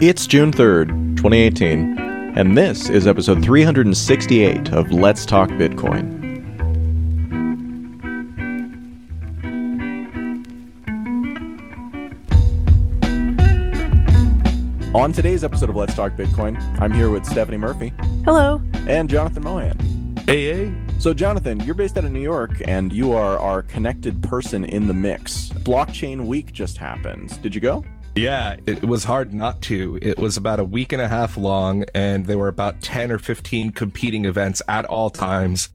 It's June 3rd, 2018, and this is episode 368 of Let's Talk Bitcoin. On today's episode of Let's Talk Bitcoin, I'm here with Stephanie Murphy Hello. and Jonathan Mohan. Hey, hey. So, Jonathan, you're based out of New York and you are our connected person in the mix. Blockchain Week just happened. Did you go? Yeah, it was hard not to. It was about a week and a half long, and there were about 10 or 15 competing events at all times.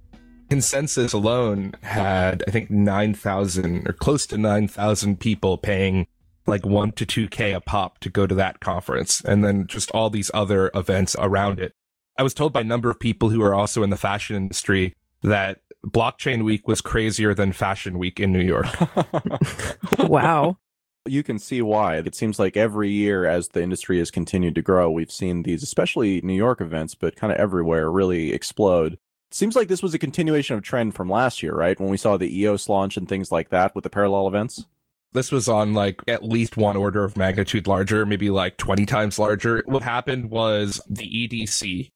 Consensus alone had, I think, 9,000 or close to 9,000 people paying like 1 to 2K a pop to go to that conference, and then just all these other events around it. I was told by a number of people who are also in the fashion industry that Blockchain Week was crazier than Fashion Week in New York. Wow. You can see why. It seems like every year, as the industry has continued to grow, we've seen these, especially New York events, but kind of everywhere, really explode. It seems like this was a continuation of trend from last year, right? When we saw the EOS launch and things like that with the parallel events. this was on like at least one order of magnitude larger, maybe like 20 times larger. What happened was the EDC,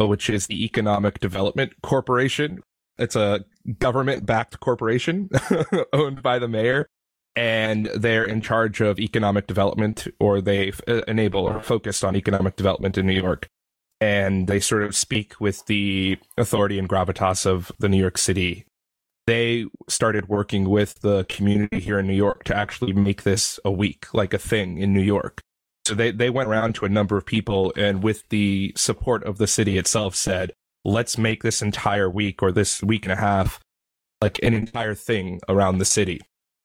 uh, which is the Economic Development Corporation. It's a government backed corporation owned by the mayor, and they're in charge of economic development, or they uh, enable or focused on economic development in New York. And they sort of speak with the authority and gravitas of the New York City they started working with the community here in New York to actually make this a week, like a thing in New York. So they, they went around to a number of people and with the support of the city itself said, let's make this entire week or this week and a half like an entire thing around the city.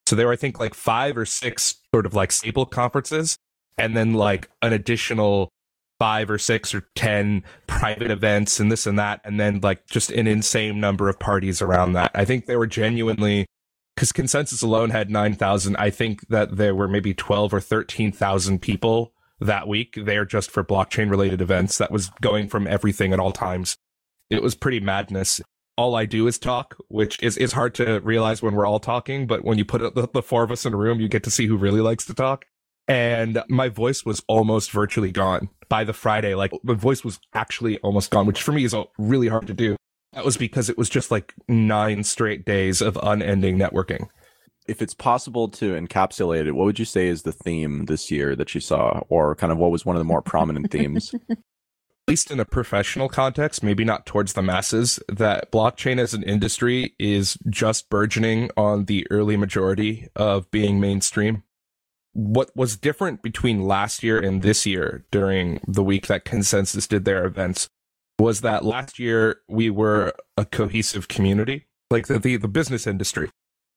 So there were, I think, like five or six sort of like staple conferences and then like an additional five or six or ten private events and this and that, and then like just an insane number of parties around that. I think they were genuinely because consensus alone had nine thousand. I think that there were maybe twelve or thirteen thousand people that week there just for blockchain related events. That was going from everything at all times. It was pretty madness. All I do is talk, which is, is hard to realize when we're all talking, but when you put the, the four of us in a room, you get to see who really likes to talk and my voice was almost virtually gone by the Friday. Like my voice was actually almost gone, which for me is really hard to do. That was because it was just like nine straight days of unending networking. If it's possible to encapsulate it, what would you say is the theme this year that you saw, or kind of what was one of the more prominent themes? Least in a professional context, maybe not towards the masses, that blockchain as an industry is just burgeoning on the early majority of being mainstream. What was different between last year and this year during the week that consensus did their events was that last year we were a cohesive community like the, the, the business industry.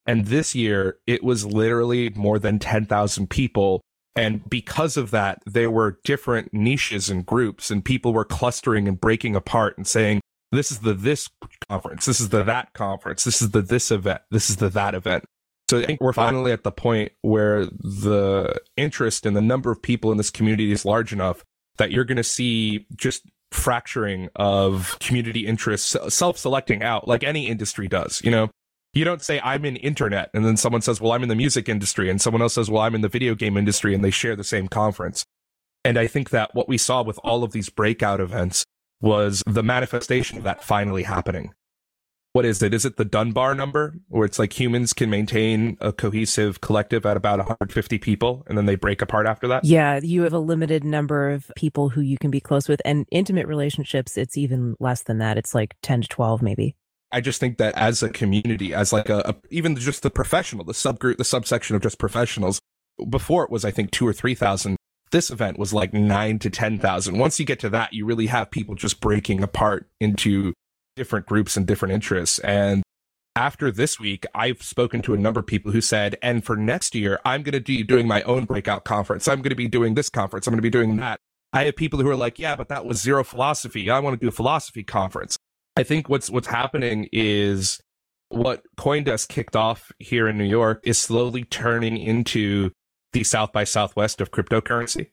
And this year it was literally more than 10,000 people and because of that there were different niches and groups and people were clustering and breaking apart and saying this is the this conference. This is the that conference. This is the this event. This is the that event. So I think we're finally at the point where the interest and the number of people in this community is large enough that you're going to see just fracturing of community interests, self-selecting out like any industry does, you know? You don't say I'm in internet and then someone says, "Well, I'm in the music industry," and someone else says, "Well, I'm in the video game industry," and they share the same conference. And I think that what we saw with all of these breakout events was the manifestation of that finally happening what is it? Is it the Dunbar number where it's like humans can maintain a cohesive collective at about 150 people and then they break apart after that? Yeah, you have a limited number of people who you can be close with and intimate relationships it's even less than that. It's like 10 to 12 maybe. I just think that as a community, as like a, a even just the professional, the subgroup, the subsection of just professionals, before it was I think 2 or 3,000 this event was like nine to 10,000. Once you get to that, you really have people just breaking apart into different groups and different interests. And after this week, I've spoken to a number of people who said, and for next year, I'm going to be doing my own breakout conference. I'm going to be doing this conference. I'm going to be doing that. I have people who are like, yeah, but that was zero philosophy. I want to do a philosophy conference. I think what's what's happening is what CoinDesk kicked off here in New York is slowly turning into the South by Southwest of cryptocurrency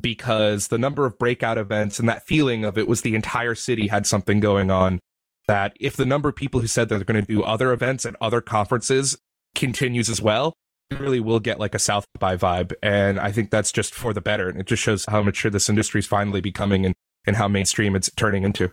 because the number of breakout events and that feeling of it was the entire city had something going on that if the number of people who said they're going to do other events and other conferences continues as well, really will get like a South by vibe. And I think that's just for the better. And it just shows how mature this industry is finally becoming and, and how mainstream it's turning into.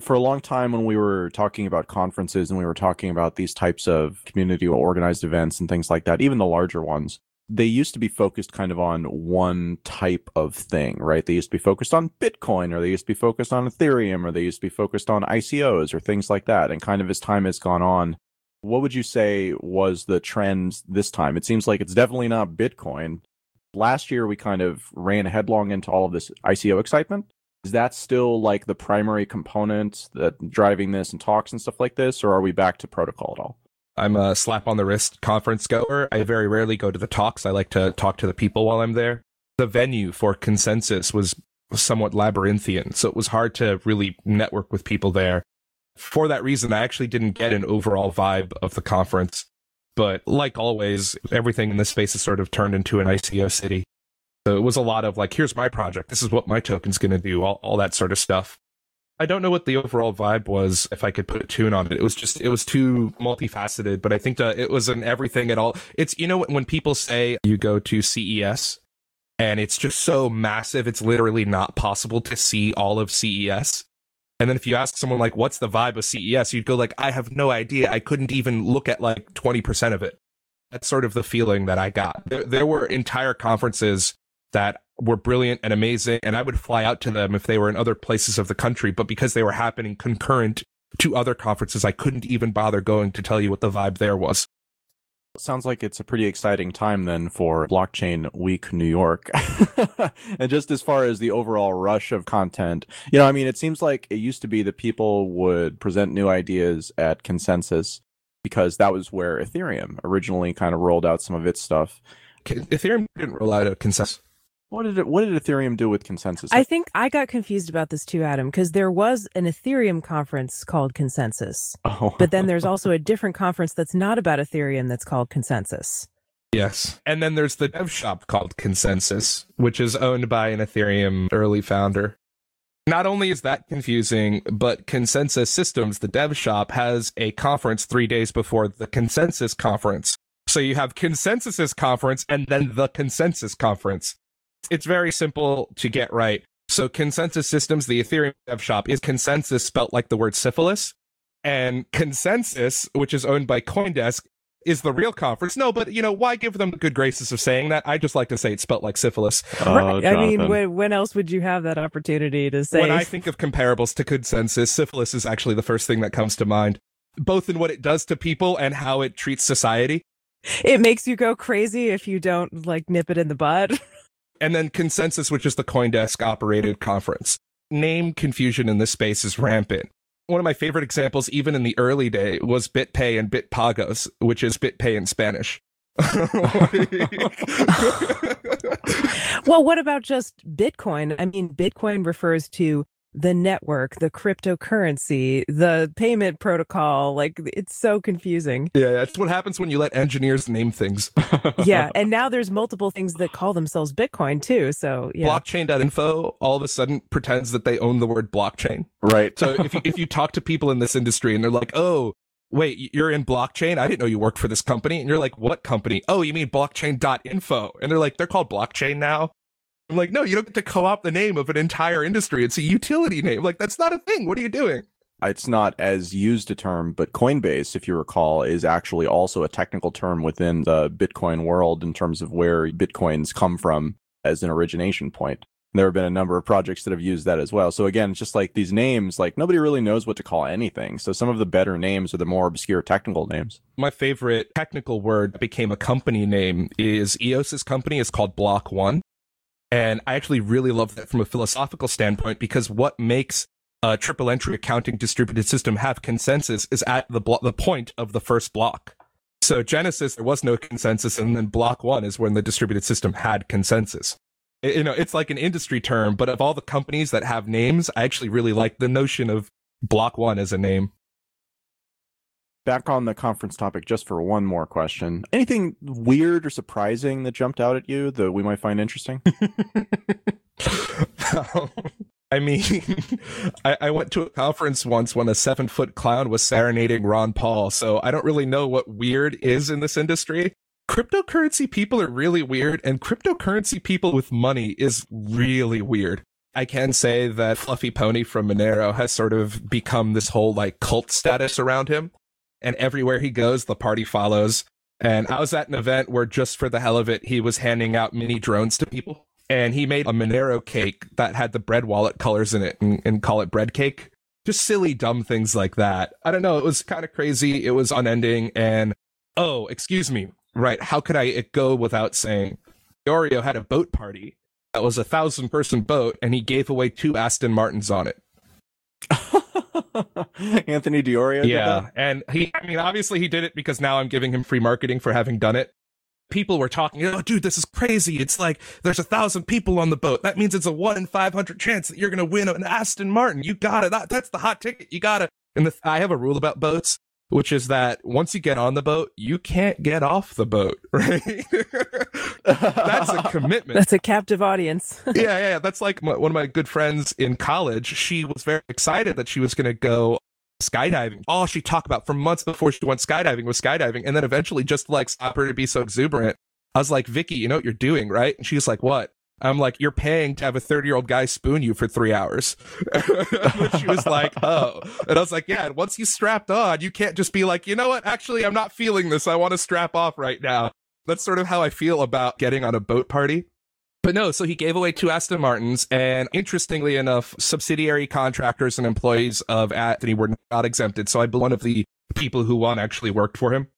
For a long time, when we were talking about conferences and we were talking about these types of community organized events and things like that, even the larger ones, they used to be focused kind of on one type of thing, right? They used to be focused on Bitcoin or they used to be focused on Ethereum or they used to be focused on ICOs or things like that. And kind of as time has gone on, what would you say was the trend this time? It seems like it's definitely not Bitcoin. Last year, we kind of ran headlong into all of this ICO excitement. Is that still like the primary component that driving this and talks and stuff like this, or are we back to protocol at all? I'm a slap on the wrist conference goer. I very rarely go to the talks. I like to talk to the people while I'm there. The venue for consensus was somewhat labyrinthian, so it was hard to really network with people there. For that reason, I actually didn't get an overall vibe of the conference. But like always, everything in this space is sort of turned into an ICO city. So it was a lot of like, here's my project. This is what my token's going to do, all, all that sort of stuff. I don't know what the overall vibe was, if I could put a tune on it. It was just, it was too multifaceted, but I think it was an everything at all. It's, you know, when people say you go to CES and it's just so massive, it's literally not possible to see all of CES. And then if you ask someone like, what's the vibe of CES? You'd go like, I have no idea. I couldn't even look at like 20% of it. That's sort of the feeling that I got. There, there were entire conferences that were brilliant and amazing. And I would fly out to them if they were in other places of the country. But because they were happening concurrent to other conferences, I couldn't even bother going to tell you what the vibe there was. Sounds like it's a pretty exciting time then for Blockchain Week New York. and just as far as the overall rush of content, you know, I mean, it seems like it used to be that people would present new ideas at consensus because that was where Ethereum originally kind of rolled out some of its stuff. Ethereum didn't roll out a consensus. What did it, what did Ethereum do with consensus? I think I got confused about this too, Adam, because there was an Ethereum conference called Consensus. Oh. But then there's also a different conference that's not about Ethereum that's called Consensus. Yes. And then there's the dev shop called Consensus, which is owned by an Ethereum early founder. Not only is that confusing, but Consensus Systems, the dev shop, has a conference three days before the Consensus conference. So you have Consensus's conference and then the Consensus conference. It's very simple to get right. So Consensus Systems, the Ethereum dev shop, is consensus spelt like the word syphilis. And Consensus, which is owned by Coindesk, is the real conference. No, but you know, why give them the good graces of saying that? I just like to say it's spelt like syphilis. Oh, right. I mean, when, when else would you have that opportunity to say? When I think of comparables to consensus, syphilis is actually the first thing that comes to mind, both in what it does to people and how it treats society. it makes you go crazy if you don't like nip it in the bud. And then consensus, which is the Coindesk operated conference. Name confusion in this space is rampant. One of my favorite examples, even in the early day, was BitPay and BitPagos, which is BitPay in Spanish. well, what about just Bitcoin? I mean, Bitcoin refers to the network, the cryptocurrency, the payment protocol. Like, it's so confusing. yeah, that's what happens when you let engineers name things. Yeah. and now there's multiple things that call themselves Bitcoin too. So, yeah. Blockchain.info all of a sudden pretends that they own the word blockchain. right. So if you, if you talk to people in this industry and they're like, oh, wait, you're in blockchain? I didn't know you worked for this company. And you're like, what company? Oh, you mean blockchain.info. And they're like, they're called blockchain now. I'm like, no, you don't get to co-opt the name of an entire industry. It's a utility name. Like, that's not a thing. What are you doing? it's not as used a term, but Coinbase, if you recall, is actually also a technical term within the Bitcoin world in terms of where Bitcoins come from as an origination point. There have been a number of projects that have used that as well. So again, it's just like these names, like nobody really knows what to call anything. So some of the better names are the more obscure technical names. My favorite technical word that became a company name is EOS's company is called Block One. And I actually really love that from a philosophical standpoint because what makes a triple entry accounting distributed system have consensus is at the blo- the point of the first block. So Genesis, there was no consensus, and then block one is when the distributed system had consensus. I- You know, it's like an industry term, but of all the companies that have names, I actually really like the notion of block one as a name. Back on the conference topic, just for one more question. Anything weird or surprising that jumped out at you that we might find interesting? Um, I mean, I, I went to a conference once when a seven foot clown was serenading Ron Paul, so I don't really know what weird is in this industry. cryptocurrency people are really weird, and cryptocurrency people with money is really weird. I can say that Fluffy Pony from Monero has sort of become this whole like cult status around him. And everywhere he goes, the party follows. And I was at an event where just for the hell of it, he was handing out mini drones to people. And he made a Monero cake that had the bread wallet colors in it and, and call it bread cake. Just silly, dumb things like that. I don't know. It was kind of crazy. It was unending. And oh, excuse me. Right. How could I go without saying Iorio had a boat party that was a thousand person boat and he gave away two Aston Martins on it. Anthony Di Iorio. Yeah. And he, I mean, obviously he did it because now I'm giving him free marketing for having done it. People were talking, oh, dude, this is crazy. It's like there's a thousand people on the boat. That means it's a one in 500 chance that you're going to win an Aston Martin. You got it. That, that's the hot ticket. You got it. And the, I have a rule about boats which is that once you get on the boat, you can't get off the boat, right? that's a commitment. That's a captive audience. yeah, yeah, that's like my, one of my good friends in college. She was very excited that she was going to go skydiving. All she talked about for months before she went skydiving was skydiving, and then eventually, just like stop her to be so exuberant, I was like, "Vicky, you know what you're doing, right?" And she's like, "What?" I'm like, you're paying to have a 30 year old guy spoon you for three hours. she was like, oh. And I was like, yeah, once you strapped on, you can't just be like, you know what? Actually, I'm not feeling this. I want to strap off right now. That's sort of how I feel about getting on a boat party. But no, so he gave away two Aston Martins. And interestingly enough, subsidiary contractors and employees of Anthony were not exempted. So I one of the people who won actually worked for him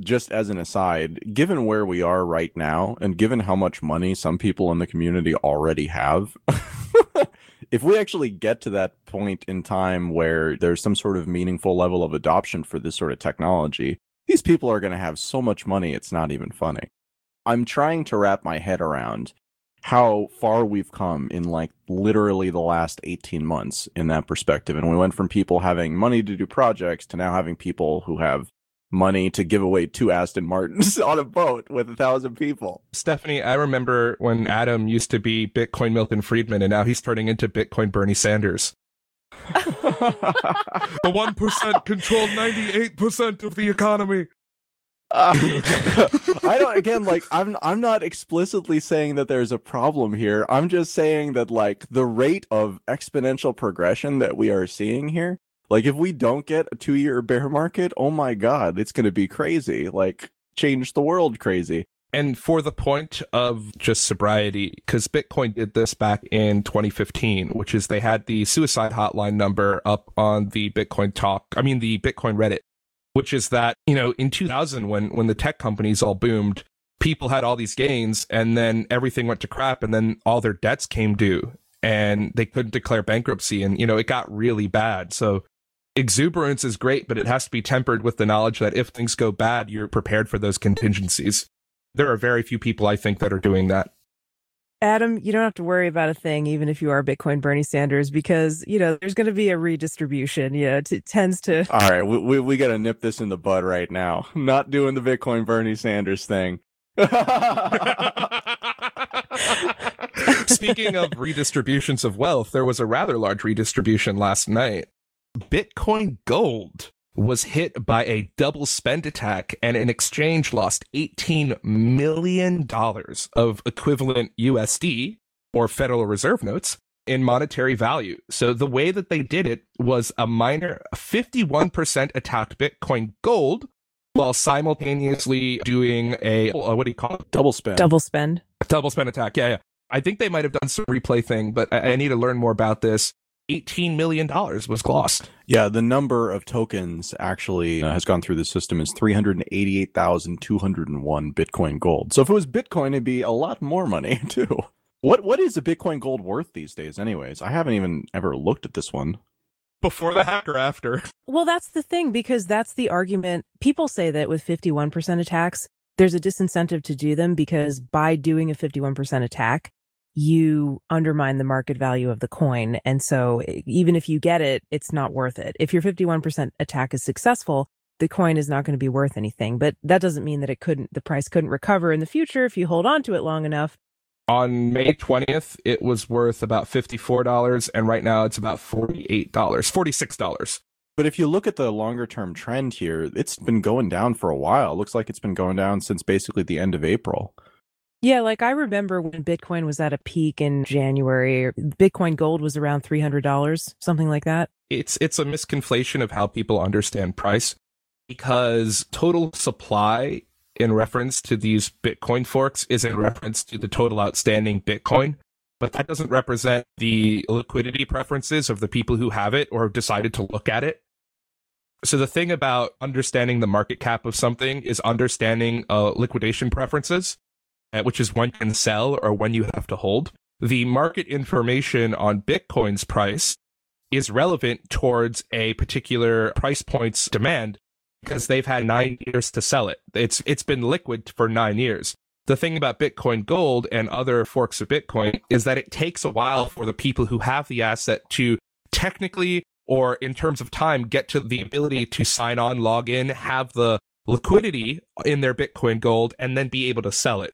just as an aside, given where we are right now and given how much money some people in the community already have, if we actually get to that point in time where there's some sort of meaningful level of adoption for this sort of technology, these people are going to have so much money, it's not even funny. I'm trying to wrap my head around how far we've come in like literally the last 18 months in that perspective. And we went from people having money to do projects to now having people who have money to give away two Aston Martins on a boat with a thousand people. Stephanie, I remember when Adam used to be Bitcoin Milton Friedman and now he's turning into Bitcoin Bernie Sanders. the 1% controlled 98% of the economy. Uh, I don't again like I'm I'm not explicitly saying that there's a problem here. I'm just saying that like the rate of exponential progression that we are seeing here like if we don't get a two year bear market, oh my god, it's going to be crazy. Like change the world crazy. And for the point of just sobriety, because Bitcoin did this back in 2015, which is they had the suicide hotline number up on the Bitcoin talk. I mean, the Bitcoin Reddit, which is that, you know, in 2000, when, when the tech companies all boomed, people had all these gains and then everything went to crap and then all their debts came due and they couldn't declare bankruptcy. And, you know, it got really bad. So exuberance is great, but it has to be tempered with the knowledge that if things go bad, you're prepared for those contingencies. There are very few people, I think, that are doing that. Adam, you don't have to worry about a thing, even if you are Bitcoin Bernie Sanders, because you know there's going to be a redistribution. Yeah, it tends to. All right, we we, we got to nip this in the bud right now. Not doing the Bitcoin Bernie Sanders thing. Speaking of redistributions of wealth, there was a rather large redistribution last night. Bitcoin Gold was hit by a double spend attack and in exchange lost $18 million of equivalent USD or Federal Reserve notes in monetary value. So the way that they did it was a miner 51% attacked Bitcoin Gold while simultaneously doing a uh, what do you call it? Double spend. Double spend. Double spend attack. Yeah, yeah. I think they might have done some replay thing, but I, I need to learn more about this. $18 million was lost. Yeah, the number of tokens actually uh, has gone through the system is 388,201 Bitcoin gold. So if it was Bitcoin, it'd be a lot more money too. What what is a Bitcoin gold worth these days anyways? I haven't even ever looked at this one. Before the hack or after? Well, that's the thing because that's the argument. People say that with 51% attacks, there's a disincentive to do them because by doing a 51% attack, you undermine the market value of the coin. And so even if you get it, it's not worth it. If your 51% attack is successful, the coin is not going to be worth anything. But that doesn't mean that it couldn't, the price couldn't recover in the future if you hold on to it long enough. On May 20th, it was worth about $54, and right now it's about $48, $46. But if you look at the longer term trend here, it's been going down for a while. It looks like it's been going down since basically the end of April. Yeah, like I remember when Bitcoin was at a peak in January, Bitcoin gold was around $300, something like that. It's it's a misconflation of how people understand price because total supply in reference to these Bitcoin forks is in reference to the total outstanding Bitcoin but that doesn't represent the liquidity preferences of the people who have it or have decided to look at it. So the thing about understanding the market cap of something is understanding uh, liquidation preferences, Uh, which is when you can sell or when you have to hold. The market information on Bitcoin's price is relevant towards a particular price point's demand because they've had nine years to sell it. It's it's been liquid for nine years the thing about Bitcoin Gold and other forks of Bitcoin is that it takes a while for the people who have the asset to technically or in terms of time get to the ability to sign on, log in, have the liquidity in their Bitcoin Gold, and then be able to sell it.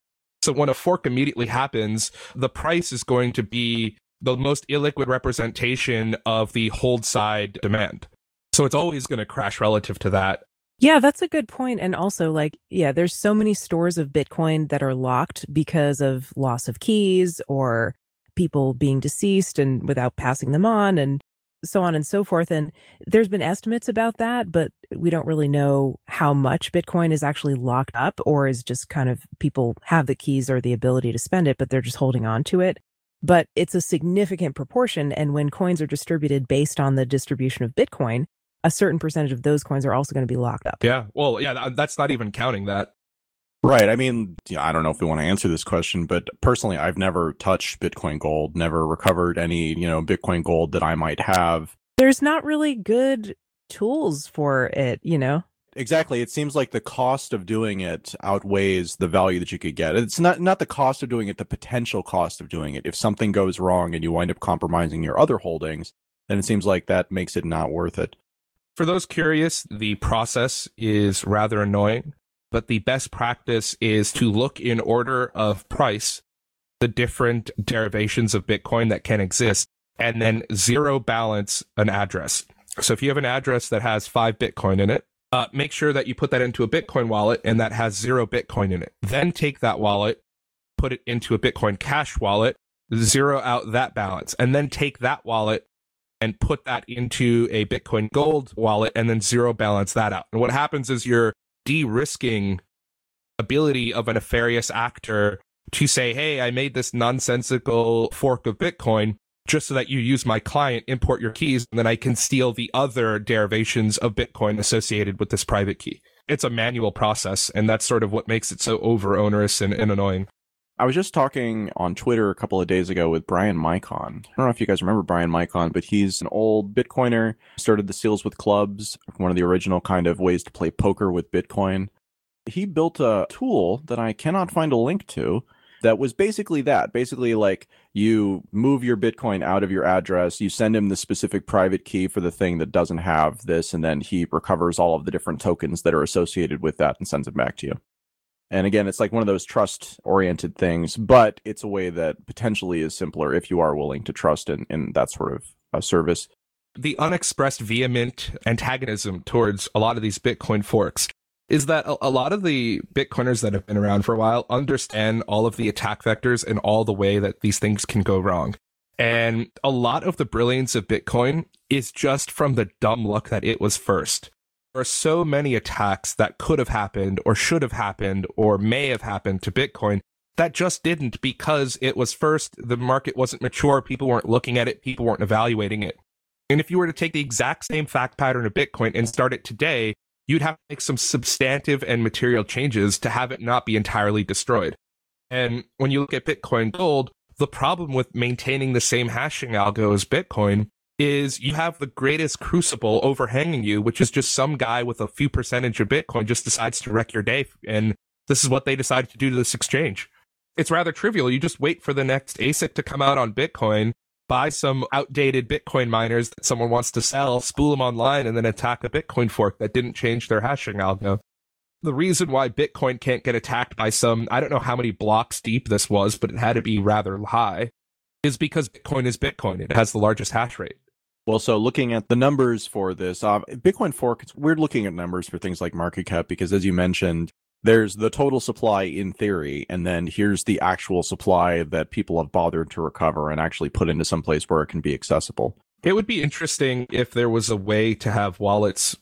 So when a fork immediately happens, the price is going to be the most illiquid representation of the hold side demand. So it's always going to crash relative to that. Yeah, that's a good point. And also, like, yeah, there's so many stores of Bitcoin that are locked because of loss of keys or people being deceased and without passing them on and so on and so forth. And there's been estimates about that, but we don't really know how much Bitcoin is actually locked up or is just kind of people have the keys or the ability to spend it, but they're just holding on to it. But it's a significant proportion. And when coins are distributed based on the distribution of Bitcoin, a certain percentage of those coins are also going to be locked up. Yeah. Well, yeah, that's not even counting that. Right. I mean, yeah, I don't know if we want to answer this question, but personally, I've never touched Bitcoin gold, never recovered any, you know, Bitcoin gold that I might have. There's not really good tools for it, you know? Exactly. It seems like the cost of doing it outweighs the value that you could get. It's not not the cost of doing it, the potential cost of doing it. If something goes wrong and you wind up compromising your other holdings, then it seems like that makes it not worth it. For those curious, the process is rather annoying, but the best practice is to look in order of price the different derivations of Bitcoin that can exist and then zero balance an address. So if you have an address that has five Bitcoin in it, uh, make sure that you put that into a Bitcoin wallet and that has zero Bitcoin in it. Then take that wallet, put it into a Bitcoin Cash wallet, zero out that balance, and then take that wallet and put that into a Bitcoin Gold wallet and then zero balance that out. And what happens is you're de-risking ability of a nefarious actor to say, "Hey, I made this nonsensical fork of Bitcoin just so that you use my client, import your keys, and then I can steal the other derivations of Bitcoin associated with this private key." It's a manual process, and that's sort of what makes it so over onerous and, and annoying. I was just talking on Twitter a couple of days ago with Bryan Micon. I don't know if you guys remember Bryan Micon, but he's an old Bitcoiner, started the Seals with Clubs, one of the original kind of ways to play poker with Bitcoin. He built a tool that I cannot find a link to that was basically that. Basically, like you move your Bitcoin out of your address, you send him the specific private key for the thing that doesn't have this, and then he recovers all of the different tokens that are associated with that and sends it back to you. And again, it's like one of those trust oriented things, but it's a way that potentially is simpler if you are willing to trust in, in that sort of a service. The unexpressed vehement antagonism towards a lot of these Bitcoin forks is that a, a, lot of the Bitcoiners that have been around for a while understand all of the attack vectors and all the way that these things can go wrong. And a lot of the brilliance of Bitcoin is just from the dumb luck that it was first. There are so many attacks that could have happened or should have happened or may have happened to Bitcoin that just didn't because it was first, the market wasn't mature, people weren't looking at it, people weren't evaluating it. And if you were to take the exact same fact pattern of Bitcoin and start it today, you'd have to make some substantive and material changes to have it not be entirely destroyed. And when you look at Bitcoin Gold, the problem with maintaining the same hashing algo as Bitcoin is you have the greatest crucible overhanging you, which is just some guy with a few percentage of Bitcoin just decides to wreck your day. And this is what they decided to do to this exchange. It's rather trivial. You just wait for the next ASIC to come out on Bitcoin, buy some outdated Bitcoin miners that someone wants to sell, spool them online, and then attack a Bitcoin fork that didn't change their hashing algo. The reason why Bitcoin can't get attacked by some, I don't know how many blocks deep this was, but it had to be rather high, is because Bitcoin is Bitcoin. It has the largest hash rate. Well, so looking at the numbers for this, uh, Bitcoin Fork, it's weird looking at numbers for things like market cap because, as you mentioned, there's the total supply in theory, and then here's the actual supply that people have bothered to recover and actually put into some place where it can be accessible. It would be interesting if there was a way to have wallets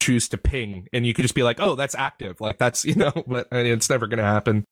choose to ping and you could just be like, oh, that's active. Like that's, you know, but it's never going to happen.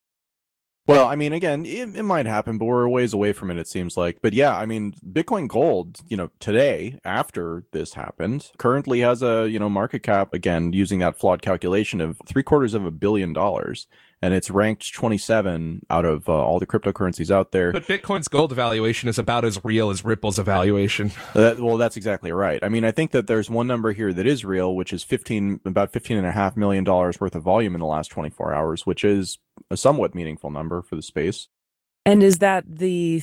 Well, I mean, again, it, it might happen, but we're a ways away from it, it seems like. But yeah, I mean, Bitcoin Gold, you know, today, after this happened, currently has a, you know, market cap, again, using that flawed calculation of three quarters of a billion dollars and it's ranked 27 out of uh, all the cryptocurrencies out there. But Bitcoin's gold evaluation is about as real as Ripple's evaluation. Uh, well, that's exactly right. I mean, I think that there's one number here that is real, which is 15, about 15 and a half million dollars worth of volume in the last 24 hours, which is a somewhat meaningful number for the space. And is that the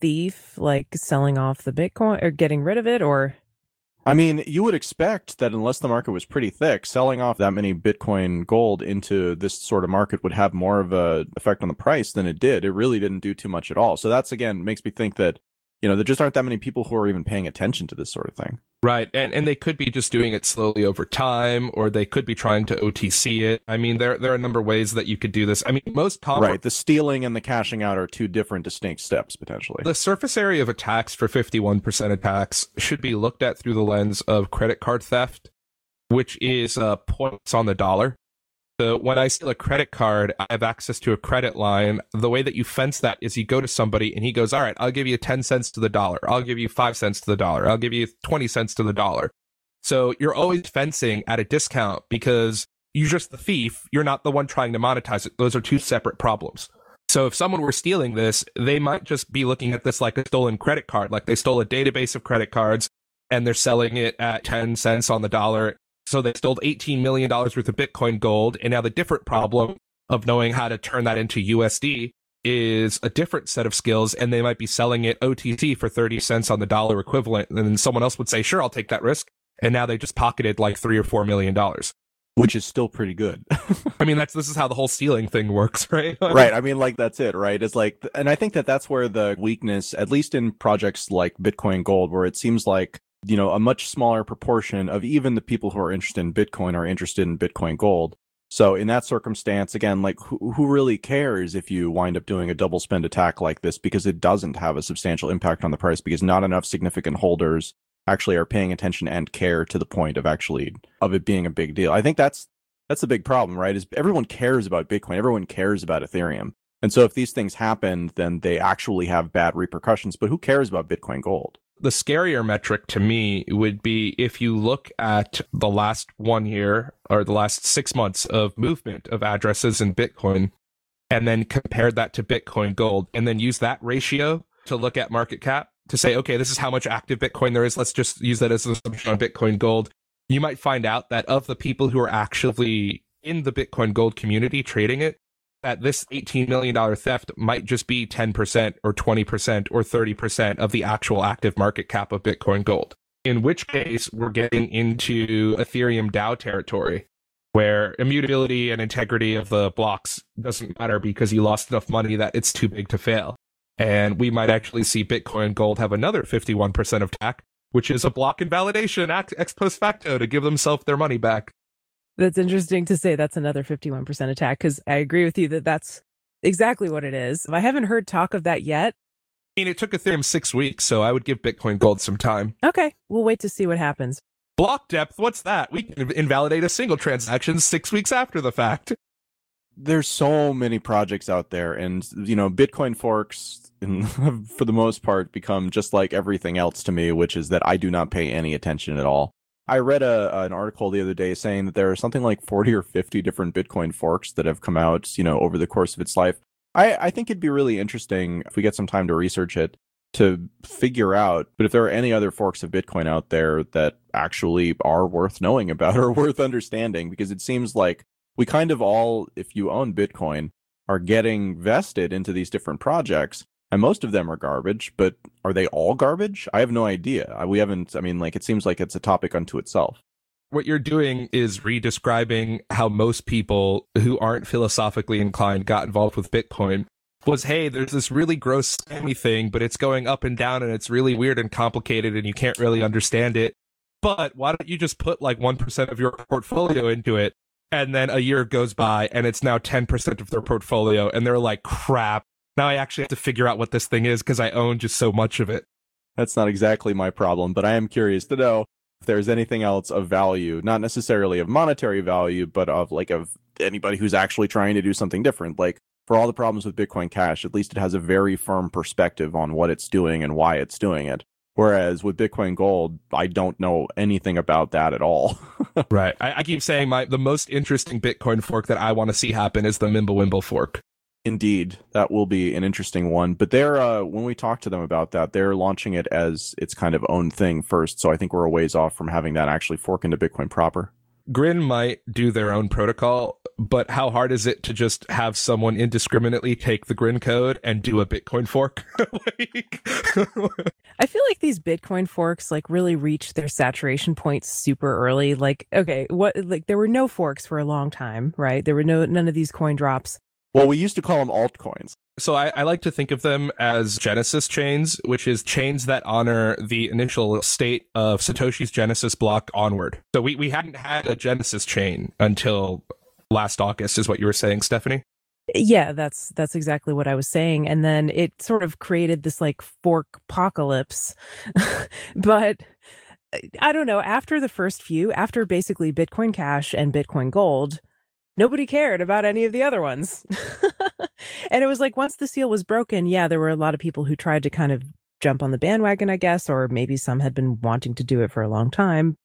thief like selling off the Bitcoin or getting rid of it or? I mean, you would expect that unless the market was pretty thick, selling off that many Bitcoin gold into this sort of market would have more of a effect on the price than it did. It really didn't do too much at all. So that's again makes me think that you know there just aren't that many people who are even paying attention to this sort of thing. Right. And and they could be just doing it slowly over time, or they could be trying to OTC it. I mean, there there are a number of ways that you could do this. I mean, most common Right. The stealing and the cashing out are two different distinct steps potentially. The surface area of attacks for 51% attacks should be looked at through the lens of credit card theft, which is uh, points on the dollar. So when I steal a credit card, I have access to a credit line. The way that you fence that is you go to somebody and he goes, all right, I'll give you 10 cents to the dollar. I'll give you five cents to the dollar. I'll give you 20 cents to the dollar. So you're always fencing at a discount because you're just the thief. You're not the one trying to monetize it. Those are two separate problems. So if someone were stealing this, they might just be looking at this like a stolen credit card, like they stole a database of credit cards and they're selling it at 10 cents on the dollar so they stole $18 million worth of Bitcoin gold. And now the different problem of knowing how to turn that into USD is a different set of skills. And they might be selling it OTC for 30 cents on the dollar equivalent. And then someone else would say, sure, I'll take that risk. And now they just pocketed like three or four million dollars. Which is still pretty good. I mean, that's this is how the whole stealing thing works, right? right. I mean, like that's it, right? It's like, and I think that that's where the weakness, at least in projects like Bitcoin Gold, where it seems like you know, a much smaller proportion of even the people who are interested in Bitcoin are interested in Bitcoin Gold. So in that circumstance, again, like who, who really cares if you wind up doing a double spend attack like this because it doesn't have a substantial impact on the price because not enough significant holders actually are paying attention and care to the point of actually of it being a big deal. I think that's that's the big problem, right? Is everyone cares about Bitcoin, everyone cares about Ethereum. And so if these things happen, then they actually have bad repercussions, but who cares about Bitcoin Gold? The scarier metric to me would be if you look at the last one year or the last six months of movement of addresses in Bitcoin and then compare that to Bitcoin gold and then use that ratio to look at market cap to say, okay, this is how much active Bitcoin there is. Let's just use that as an assumption on Bitcoin gold. You might find out that of the people who are actually in the Bitcoin gold community trading it, that this $18 million theft might just be 10% or 20% or 30% of the actual active market cap of Bitcoin Gold. In which case, we're getting into Ethereum DAO territory where immutability and integrity of the blocks doesn't matter because you lost enough money that it's too big to fail. And we might actually see Bitcoin Gold have another 51% attack, which is a block invalidation act ex post facto to give themselves their money back. That's interesting to say that's another 51% attack because I agree with you that that's exactly what it is. I haven't heard talk of that yet. I mean, it took Ethereum six weeks, so I would give Bitcoin Gold some time. Okay, we'll wait to see what happens. Block depth, what's that? We can invalidate a single transaction six weeks after the fact. There's so many projects out there, and you know, Bitcoin forks, for the most part, become just like everything else to me, which is that I do not pay any attention at all. I read a an article the other day saying that there are something like 40 or 50 different Bitcoin forks that have come out, you know, over the course of its life. I, I think it'd be really interesting if we get some time to research it to figure out, but if there are any other forks of Bitcoin out there that actually are worth knowing about or worth understanding, because it seems like we kind of all, if you own Bitcoin, are getting vested into these different projects and most of them are garbage but are they all garbage i have no idea we haven't i mean like it seems like it's a topic unto itself what you're doing is redescribing how most people who aren't philosophically inclined got involved with bitcoin was, hey, there's this really gross scammy thing, but it's going up and down and it's really weird and complicated and you can't really understand it. But why don't you just put like 1% of your portfolio into it? And then a year goes by and it's now 10% of their portfolio. And they're like, crap. Now I actually have to figure out what this thing is because I own just so much of it. That's not exactly my problem, but I am curious to know if there's anything else of value, not necessarily of monetary value, but of like of anybody who's actually trying to do something different. Like for all the problems with Bitcoin Cash, at least it has a very firm perspective on what it's doing and why it's doing it. Whereas with Bitcoin Gold, I don't know anything about that at all. right. I, I, keep saying my the most interesting Bitcoin fork that I want to see happen is the Mimblewimble fork. Indeed, that will be an interesting one. But they're uh, when we talk to them about that, they're launching it as its kind of own thing first. So I think we're a ways off from having that actually fork into Bitcoin proper. Grin might do their own protocol, but how hard is it to just have someone indiscriminately take the Grin code and do a Bitcoin fork? like... I feel like these Bitcoin forks like really reach their saturation point super early. Like, okay, what like there were no forks for a long time, right? There were no none of these coin drops. Well, we used to call them altcoins. So I, I, like to think of them as Genesis chains, which is chains that honor the initial state of Satoshi's Genesis block onward. So we, we hadn't had a Genesis chain until last August, is what you were saying, Stephanie? Yeah, that's that's exactly what I was saying. And then it sort of created this like fork apocalypse. but uh, I don't know, after the first few, after basically Bitcoin Cash and Bitcoin Gold, nobody cared about any of the other ones. and it was like once the seal was broken, yeah, there were a lot of people who tried to kind of jump on the bandwagon, I guess, or maybe some had been wanting to do it for a long time.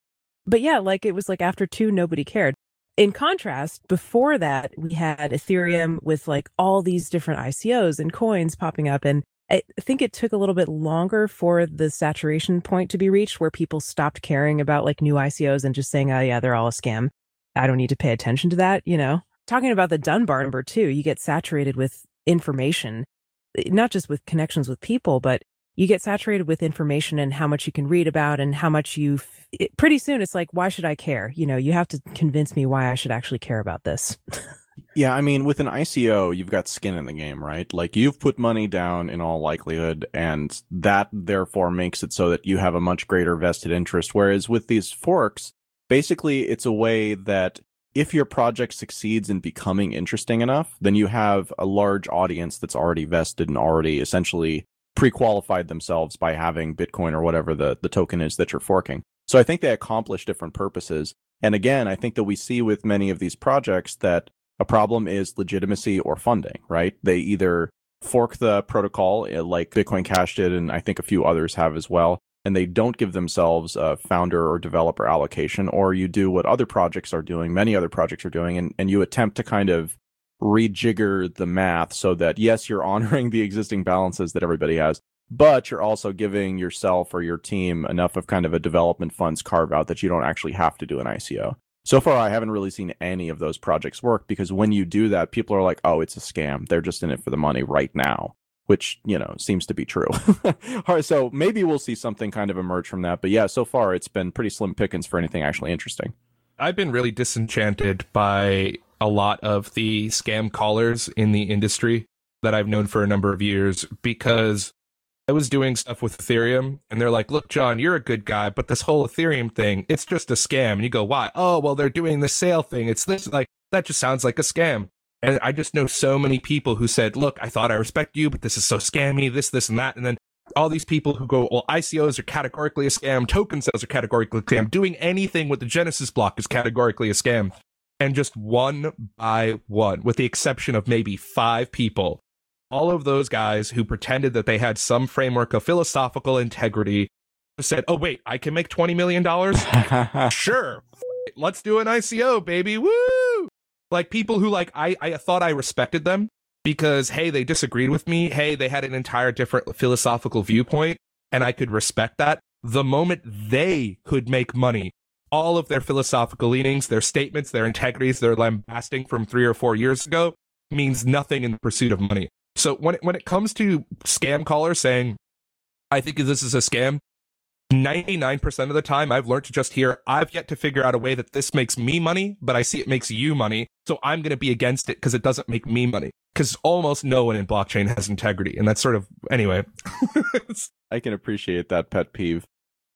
But yeah, like it was like after two, nobody cared. In contrast, before that, we had Ethereum with like all these different ICOs and coins popping up. And I think it took a little bit longer for the saturation point to be reached where people stopped caring about like new ICOs and just saying, oh, yeah, they're all a scam. I don't need to pay attention to that, you know? Talking about the Dunbar number too, you get saturated with information, eh, not just with connections with people, but you get saturated with information and how much you can read about and how much you eh, pretty soon it's like why should i care? You know you have to convince me why i should actually care about this. Yeah i mean with an ico you've got skin in the game right? Like you've put money down in all likelihood and that therefore makes it so that you have a much greater vested interest whereas with these forks basically it's a way that if your project succeeds in becoming interesting enough, then you have a large audience that's already vested and already essentially pre-qualified themselves by having Bitcoin or whatever the, the token is that you're forking. So I think they accomplish different purposes. And again, I think that we see with many of these projects that a problem is legitimacy or funding, right? They either fork the protocol eh, like Bitcoin Cash did, and I think a few others have as well, and they don't give themselves a founder or developer allocation, or you do what other projects are doing, many other projects are doing, and, and you attempt to kind of rejigger the math so that yes, you're honoring the existing balances that everybody has, but you're also giving yourself or your team enough of kind of a development funds carve out that you don't actually have to do an ICO. So far, I haven't really seen any of those projects work because when you do that, people are like, oh, it's a scam. They're just in it for the money right now which you know seems to be true. so maybe we'll see something kind of emerge from that. But yeah, so far it's been pretty slim pickings for anything actually interesting. I've been really disenchanted by a lot of the scam callers in the industry that I've known for a number of years because I was doing stuff with Ethereum and they're like, look, John, you're a good guy, but this whole Ethereum thing, it's just a scam. And you go, why? Oh, well, they're doing the sale thing. It's this, like, that just sounds like a scam. And I just know so many people who said, look, I thought I respect you, but this is so scammy, this, this, and that. And then all these people who go, well, ICOs are categorically a scam, token sales are categorically a scam, doing anything with the Genesis block is categorically a scam. And just one by one, with the exception of maybe five people, all of those guys who pretended that they had some framework of philosophical integrity said, oh, wait, I can make $20 million? sure. Let's do an ICO, baby. Woo! Like people who like I I thought I respected them because hey they disagreed with me. Hey they had an entire different philosophical viewpoint and I could respect that. The moment they could make money all of their philosophical leanings their statements their integrities their lambasting from 3 or 4 years ago means nothing in the pursuit of money. So when it, when it comes to scam callers saying I think this is a scam 99% of the time, I've learned to just hear, I've yet to figure out a way that this makes me money, but I see it makes you money. So I'm going to be against it because it doesn't make me money. Because almost no one in blockchain has integrity. And that's sort of, anyway. I can appreciate that pet peeve.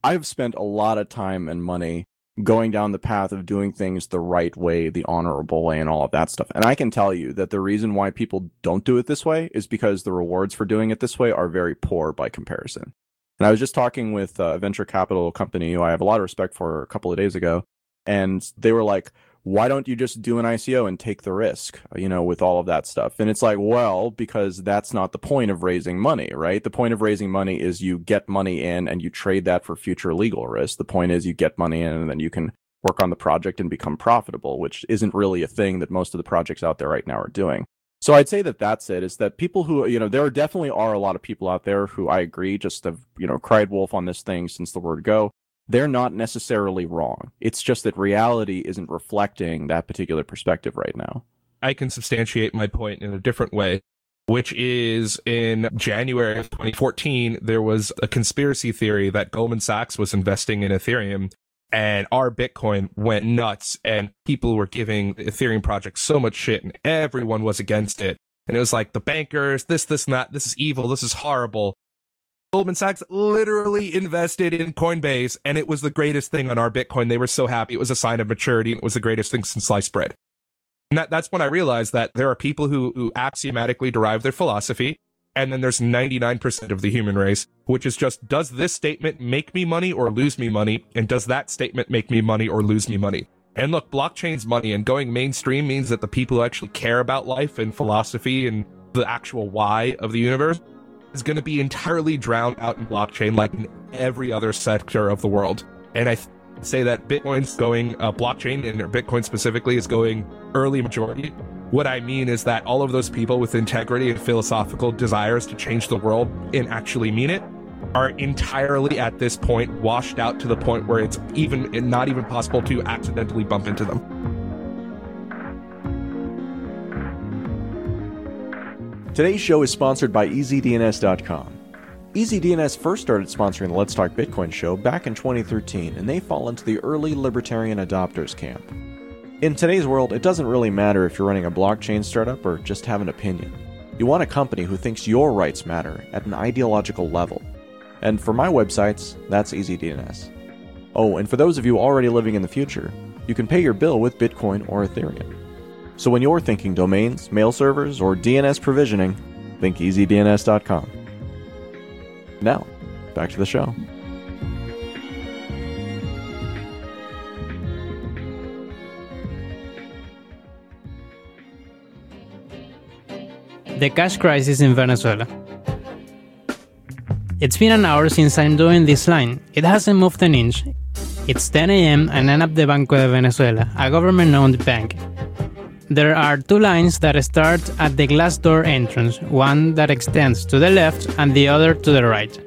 I've spent a lot of time and money going down the path of doing things the right way, the honorable way, and all of that stuff. And I can tell you that the reason why people don't do it this way is because the rewards for doing it this way are very poor by comparison. And I was just talking with a venture capital company who I have a lot of respect for a couple of days ago, and they were like, why don't you just do an ICO and take the risk, you know, with all of that stuff? And it's like, well, because that's not the point of raising money, right? The point of raising money is you get money in and you trade that for future legal risk. The point is you get money in and then you can work on the project and become profitable, which isn't really a thing that most of the projects out there right now are doing. So I'd say that that's it. Is that people who you know there definitely are a lot of people out there who I agree just have you know cried wolf on this thing since the word go. They're not necessarily wrong. It's just that reality isn't reflecting that particular perspective right now. I can substantiate my point in a different way, which is in January of 2014, there was a conspiracy theory that Goldman Sachs was investing in Ethereum and r/Bitcoin went nuts and people were giving the Ethereum project so much shit and everyone was against it. And it was like the bankers, this, this, and that, this is evil, this is horrible. Goldman Sachs literally invested in Coinbase and it was the greatest thing on r/Bitcoin. They were so happy. It was a sign of maturity. It was the greatest thing since sliced bread. And that, that's when I realized that there are people who, who axiomatically derive their philosophy and then there's 99% of the human race, which is just, does this statement make me money or lose me money? And does that statement make me money or lose me money? And look, blockchain's money and going mainstream means that the people who actually care about life and philosophy and the actual why of the universe is going to be entirely drowned out in blockchain like in every other sector of the world. And I th- say that Bitcoin's going, uh, blockchain and Bitcoin specifically is going early majority what I mean is that all of those people with integrity and philosophical desires to change the world and actually mean it are entirely at this point washed out to the point where it's even not even possible to accidentally bump into them. Today's show is sponsored by EasyDNS.com. EasyDNS first started sponsoring the Let's Talk Bitcoin show back in 2013, and they fall into the early libertarian adopters camp. In today's world, it doesn't really matter if you're running a blockchain startup or just have an opinion. You want a company who thinks your rights matter at an ideological level. And for my websites, that's EasyDNS. Oh, and for those of you already living in the future, you can pay your bill with Bitcoin or Ethereum. So when you're thinking domains, mail servers, or DNS provisioning, think EasyDNS.com. Now, back to the show. The cash crisis in Venezuela. It's been an hour since I'm doing this line. It hasn't moved an inch. It's 10 a.m. and I'm at the Banco de Venezuela, a government owned bank. There are two lines that start at the glass door entrance, one that extends to the left and the other to the right.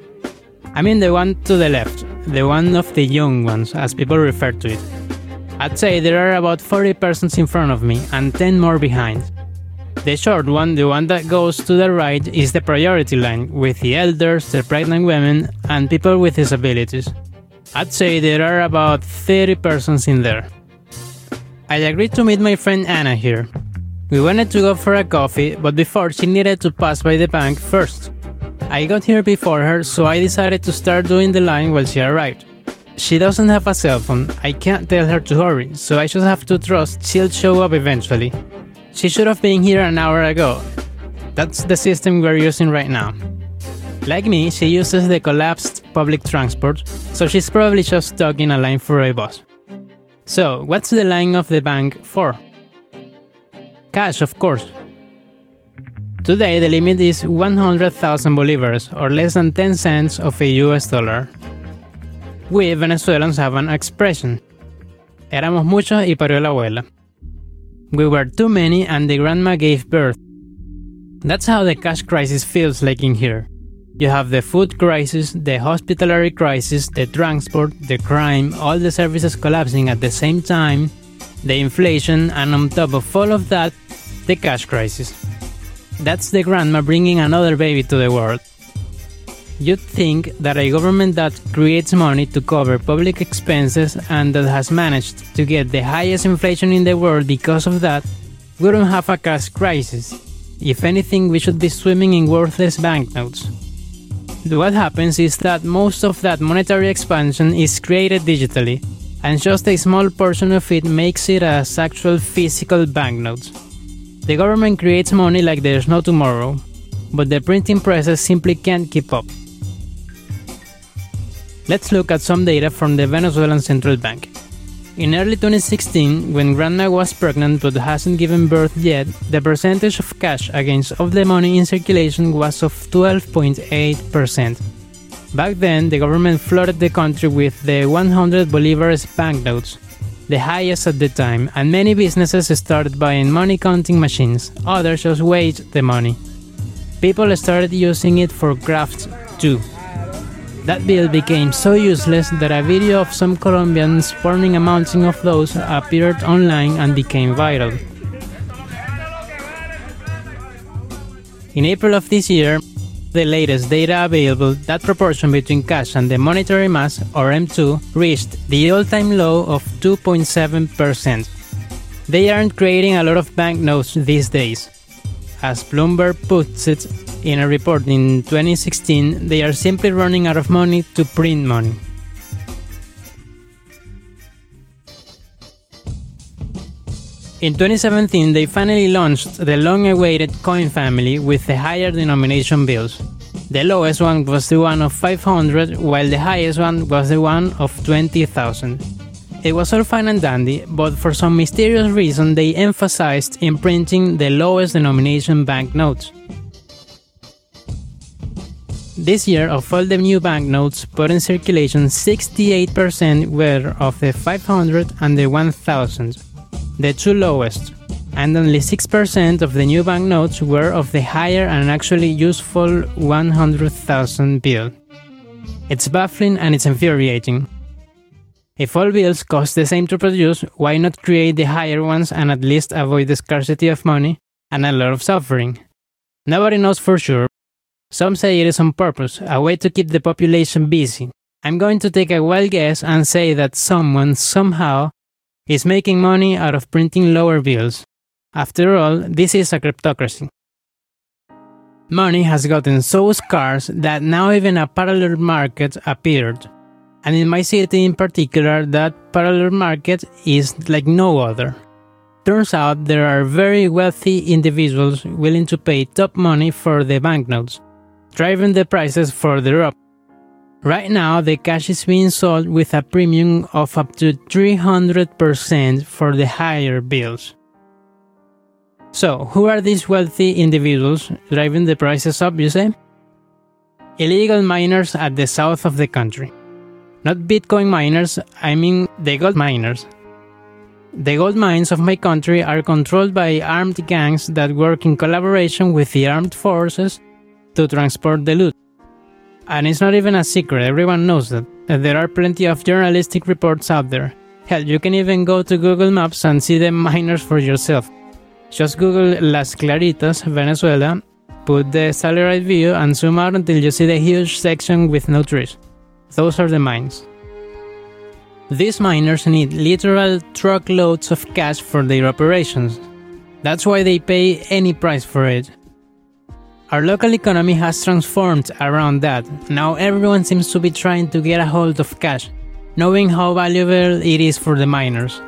I mean the one to the left, the one of the young ones, as people refer to it. I'd say there are about 40 persons in front of me and 10 more behind. The short one, the one that goes to the right, is the priority line, with the elders, the pregnant women, and people with disabilities. I'd say there are about 30 persons in there. I agreed to meet my friend Anna here. We wanted to go for a coffee, but before she needed to pass by the bank first. I got here before her, so I decided to start doing the line while she arrived. She doesn't have a cell phone, I can't tell her to hurry, so I just have to trust she'll show up eventually. She should have been here an hour ago. That's the system we're using right now. Like me, she uses the collapsed public transport, so she's probably just stuck in a line for a bus. So, what's the line of the bank for? Cash, of course. Today, the limit is 100,000 bolivars, or less than 10 cents of a US dollar. We Venezuelans have an expression. Éramos muchos y parió la abuela. We were too many and the grandma gave birth. That's how the cash crisis feels like in here. You have the food crisis, the hospitalary crisis, the transport, the crime, all the services collapsing at the same time, the inflation, and on top of all of that, the cash crisis. That's the grandma bringing another baby to the world. You'd think that a government that creates money to cover public expenses and that has managed to get the highest inflation in the world because of that wouldn't have a cash crisis. If anything, we should be swimming in worthless banknotes. What happens is that most of that monetary expansion is created digitally, and just a small portion of it makes it as actual physical banknotes. The government creates money like there's no tomorrow, but the printing presses simply can't keep up. Let's look at some data from the Venezuelan Central Bank. In early 2016, when Grandma was pregnant but hasn't given birth yet, the percentage of cash against of the money in circulation was of 12.8%. Back then, the government flooded the country with the 100 bolivars banknotes, the highest at the time, and many businesses started buying money counting machines, others just weighed the money. People started using it for crafts too. That bill became so useless that a video of some Colombians burning a mountain of those appeared online and became viral. In April of this year, the latest data available, that proportion between cash and the monetary mass, or M2, reached the all-time low of 2.7%. They aren't creating a lot of banknotes these days. As Bloomberg puts it, in a report in 2016, they are simply running out of money to print money. In 2017, they finally launched the long awaited coin family with the higher denomination bills. The lowest one was the one of 500, while the highest one was the one of 20,000. It was all fine and dandy, but for some mysterious reason they emphasized in printing the lowest denomination banknotes. This year, of all the new banknotes put in circulation, 68% were of the 500 and the 1000, the two lowest, and only 6% of the new banknotes were of the higher and actually useful 100,000 bill. It's baffling and it's infuriating. If all bills cost the same to produce, why not create the higher ones and at least avoid the scarcity of money and a lot of suffering? Nobody knows for sure, some say it is on purpose, a way to keep the population busy. I'm going to take a wild guess and say that someone, somehow, is making money out of printing lower bills. After all, this is a kleptocracy. Money has gotten so scarce that now even a parallel market appeared. And in my city in particular, that parallel market is like no other. Turns out there are very wealthy individuals willing to pay top money for the banknotes driving the prices further up. Right now, the cash is being sold with a premium of up to 300% for the higher bills. So, who are these wealthy individuals driving the prices up, you say? Illegal miners at the south of the country. Not Bitcoin miners, I mean the gold miners. The gold mines of my country are controlled by armed gangs that work in collaboration with the armed forces to transport the loot. And it's not even a secret, everyone knows that. There are plenty of journalistic reports out there. Hell, you can even go to Google Maps and see the miners for yourself. Just Google Las Claritas, Venezuela, put the satellite view and zoom out until you see the huge section with no trees. Those are the mines. These miners need literal truckloads of cash for their operations. That's why they pay any price for it. Our local economy has transformed around that. Now everyone seems to be trying to get a hold of cash, knowing how valuable it is for the miners.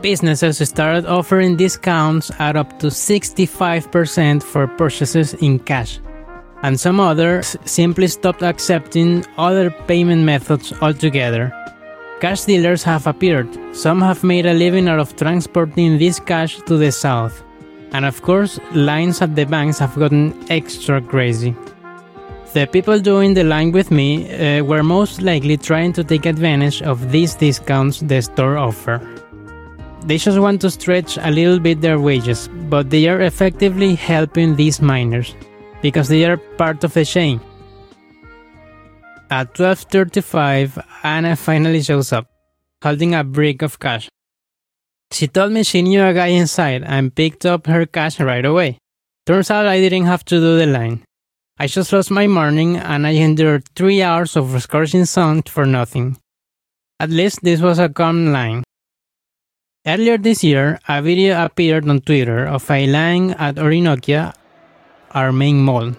Businesses started offering discounts at up to 65% for purchases in cash, and some others simply stopped accepting other payment methods altogether. Cash dealers have appeared, some have made a living out of transporting this cash to the south. And of course, lines at the banks have gotten extra crazy. The people doing the line with me uh, were most likely trying to take advantage of these discounts the store offer. They just want to stretch a little bit their wages, but they are effectively helping these miners because they are part of the chain. At 12:35, Anna finally shows up, holding a brick of cash. She told me she knew a guy inside and picked up her cash right away. Turns out I didn't have to do the line. I just lost my morning and I endured three hours of scorching sun for nothing. At least this was a calm line. Earlier this year, a video appeared on Twitter of a line at Orinokia, our main mall.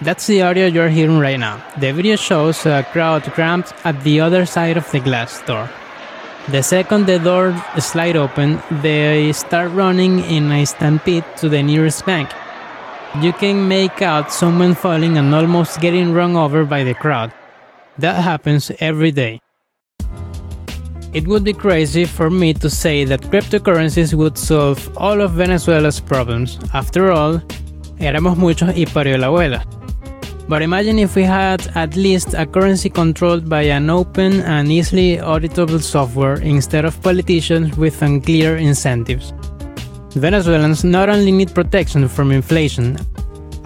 That's the audio you're hearing right now. The video shows a crowd cramped at the other side of the glass door. The second the door slide open, they start running in a stampede to the nearest bank. You can make out someone falling and almost getting run over by the crowd. That happens every day. It would be crazy for me to say that cryptocurrencies would solve all of Venezuela's problems. After all, éramos muchos y parió la abuela. But imagine if we had at least a currency controlled by an open and easily auditable software instead of politicians with unclear incentives. Venezuelans not only need protection from inflation,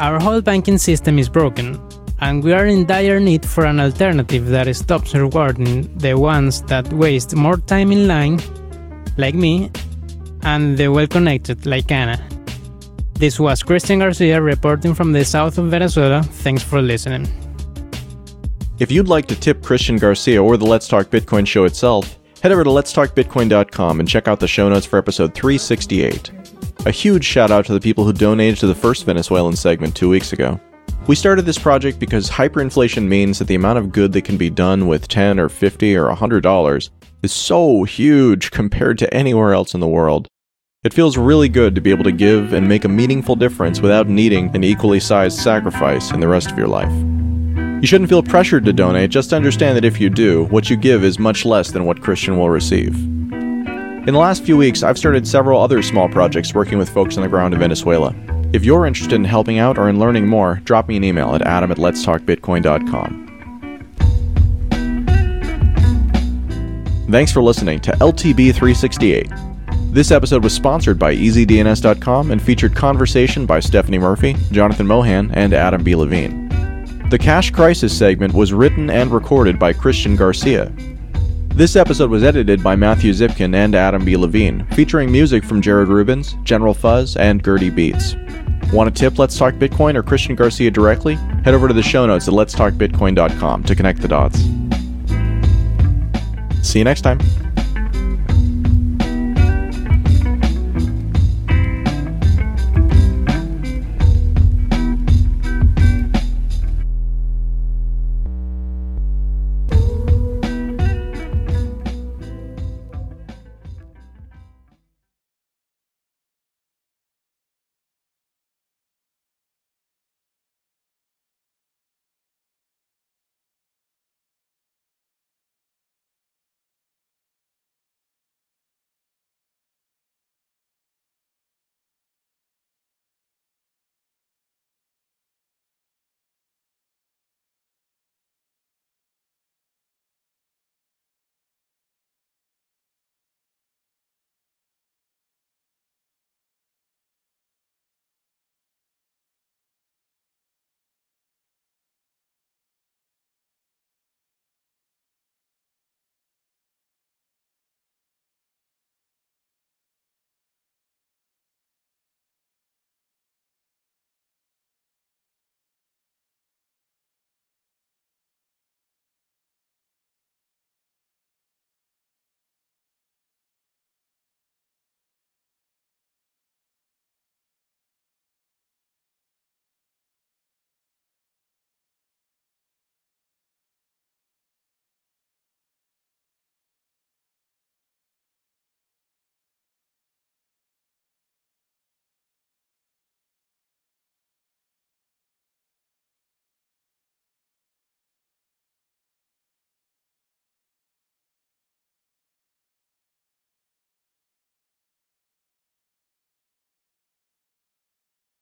our whole banking system is broken, and we are in dire need for an alternative that stops rewarding the ones that waste more time in line, like me, and the well connected, like Anna. This was Christian Garcia reporting from the south of Venezuela. Thanks for listening. If you'd like to tip Christian Garcia or the Let's Talk Bitcoin show itself, head over to letstalkbitcoin.com and check out the show notes for episode 368. A huge shout out to the people who donated to the first Venezuelan segment two weeks ago. We started this project because hyperinflation means that the amount of good that can be done with 10 or 50 or 100 dollars is so huge compared to anywhere else in the world. It feels really good to be able to give and make a meaningful difference without needing an equally sized sacrifice in the rest of your life. You shouldn't feel pressured to donate, just understand that if you do, what you give is much less than what Christian will receive. In the last few weeks, I've started several other small projects working with folks on the ground in Venezuela. If you're interested in helping out or in learning more, drop me an email at adam at letstalkbitcoin.com. Thanks for listening to LTB 368. This episode was sponsored by EasyDNS.com and featured conversation by Stephanie Murphy, Jonathan Mohan, and Adam B. Levine. The Cash Crisis segment was written and recorded by Christian Garcia. This episode was edited by Matthew Zipkin and Adam B. Levine, featuring music from Jared Rubens, General Fuzz, and Gurty Beats. Want a tip Let's Talk Bitcoin or Christian Garcia directly? Head over to the show notes at letstalkbitcoin.com to connect the dots. See you next time.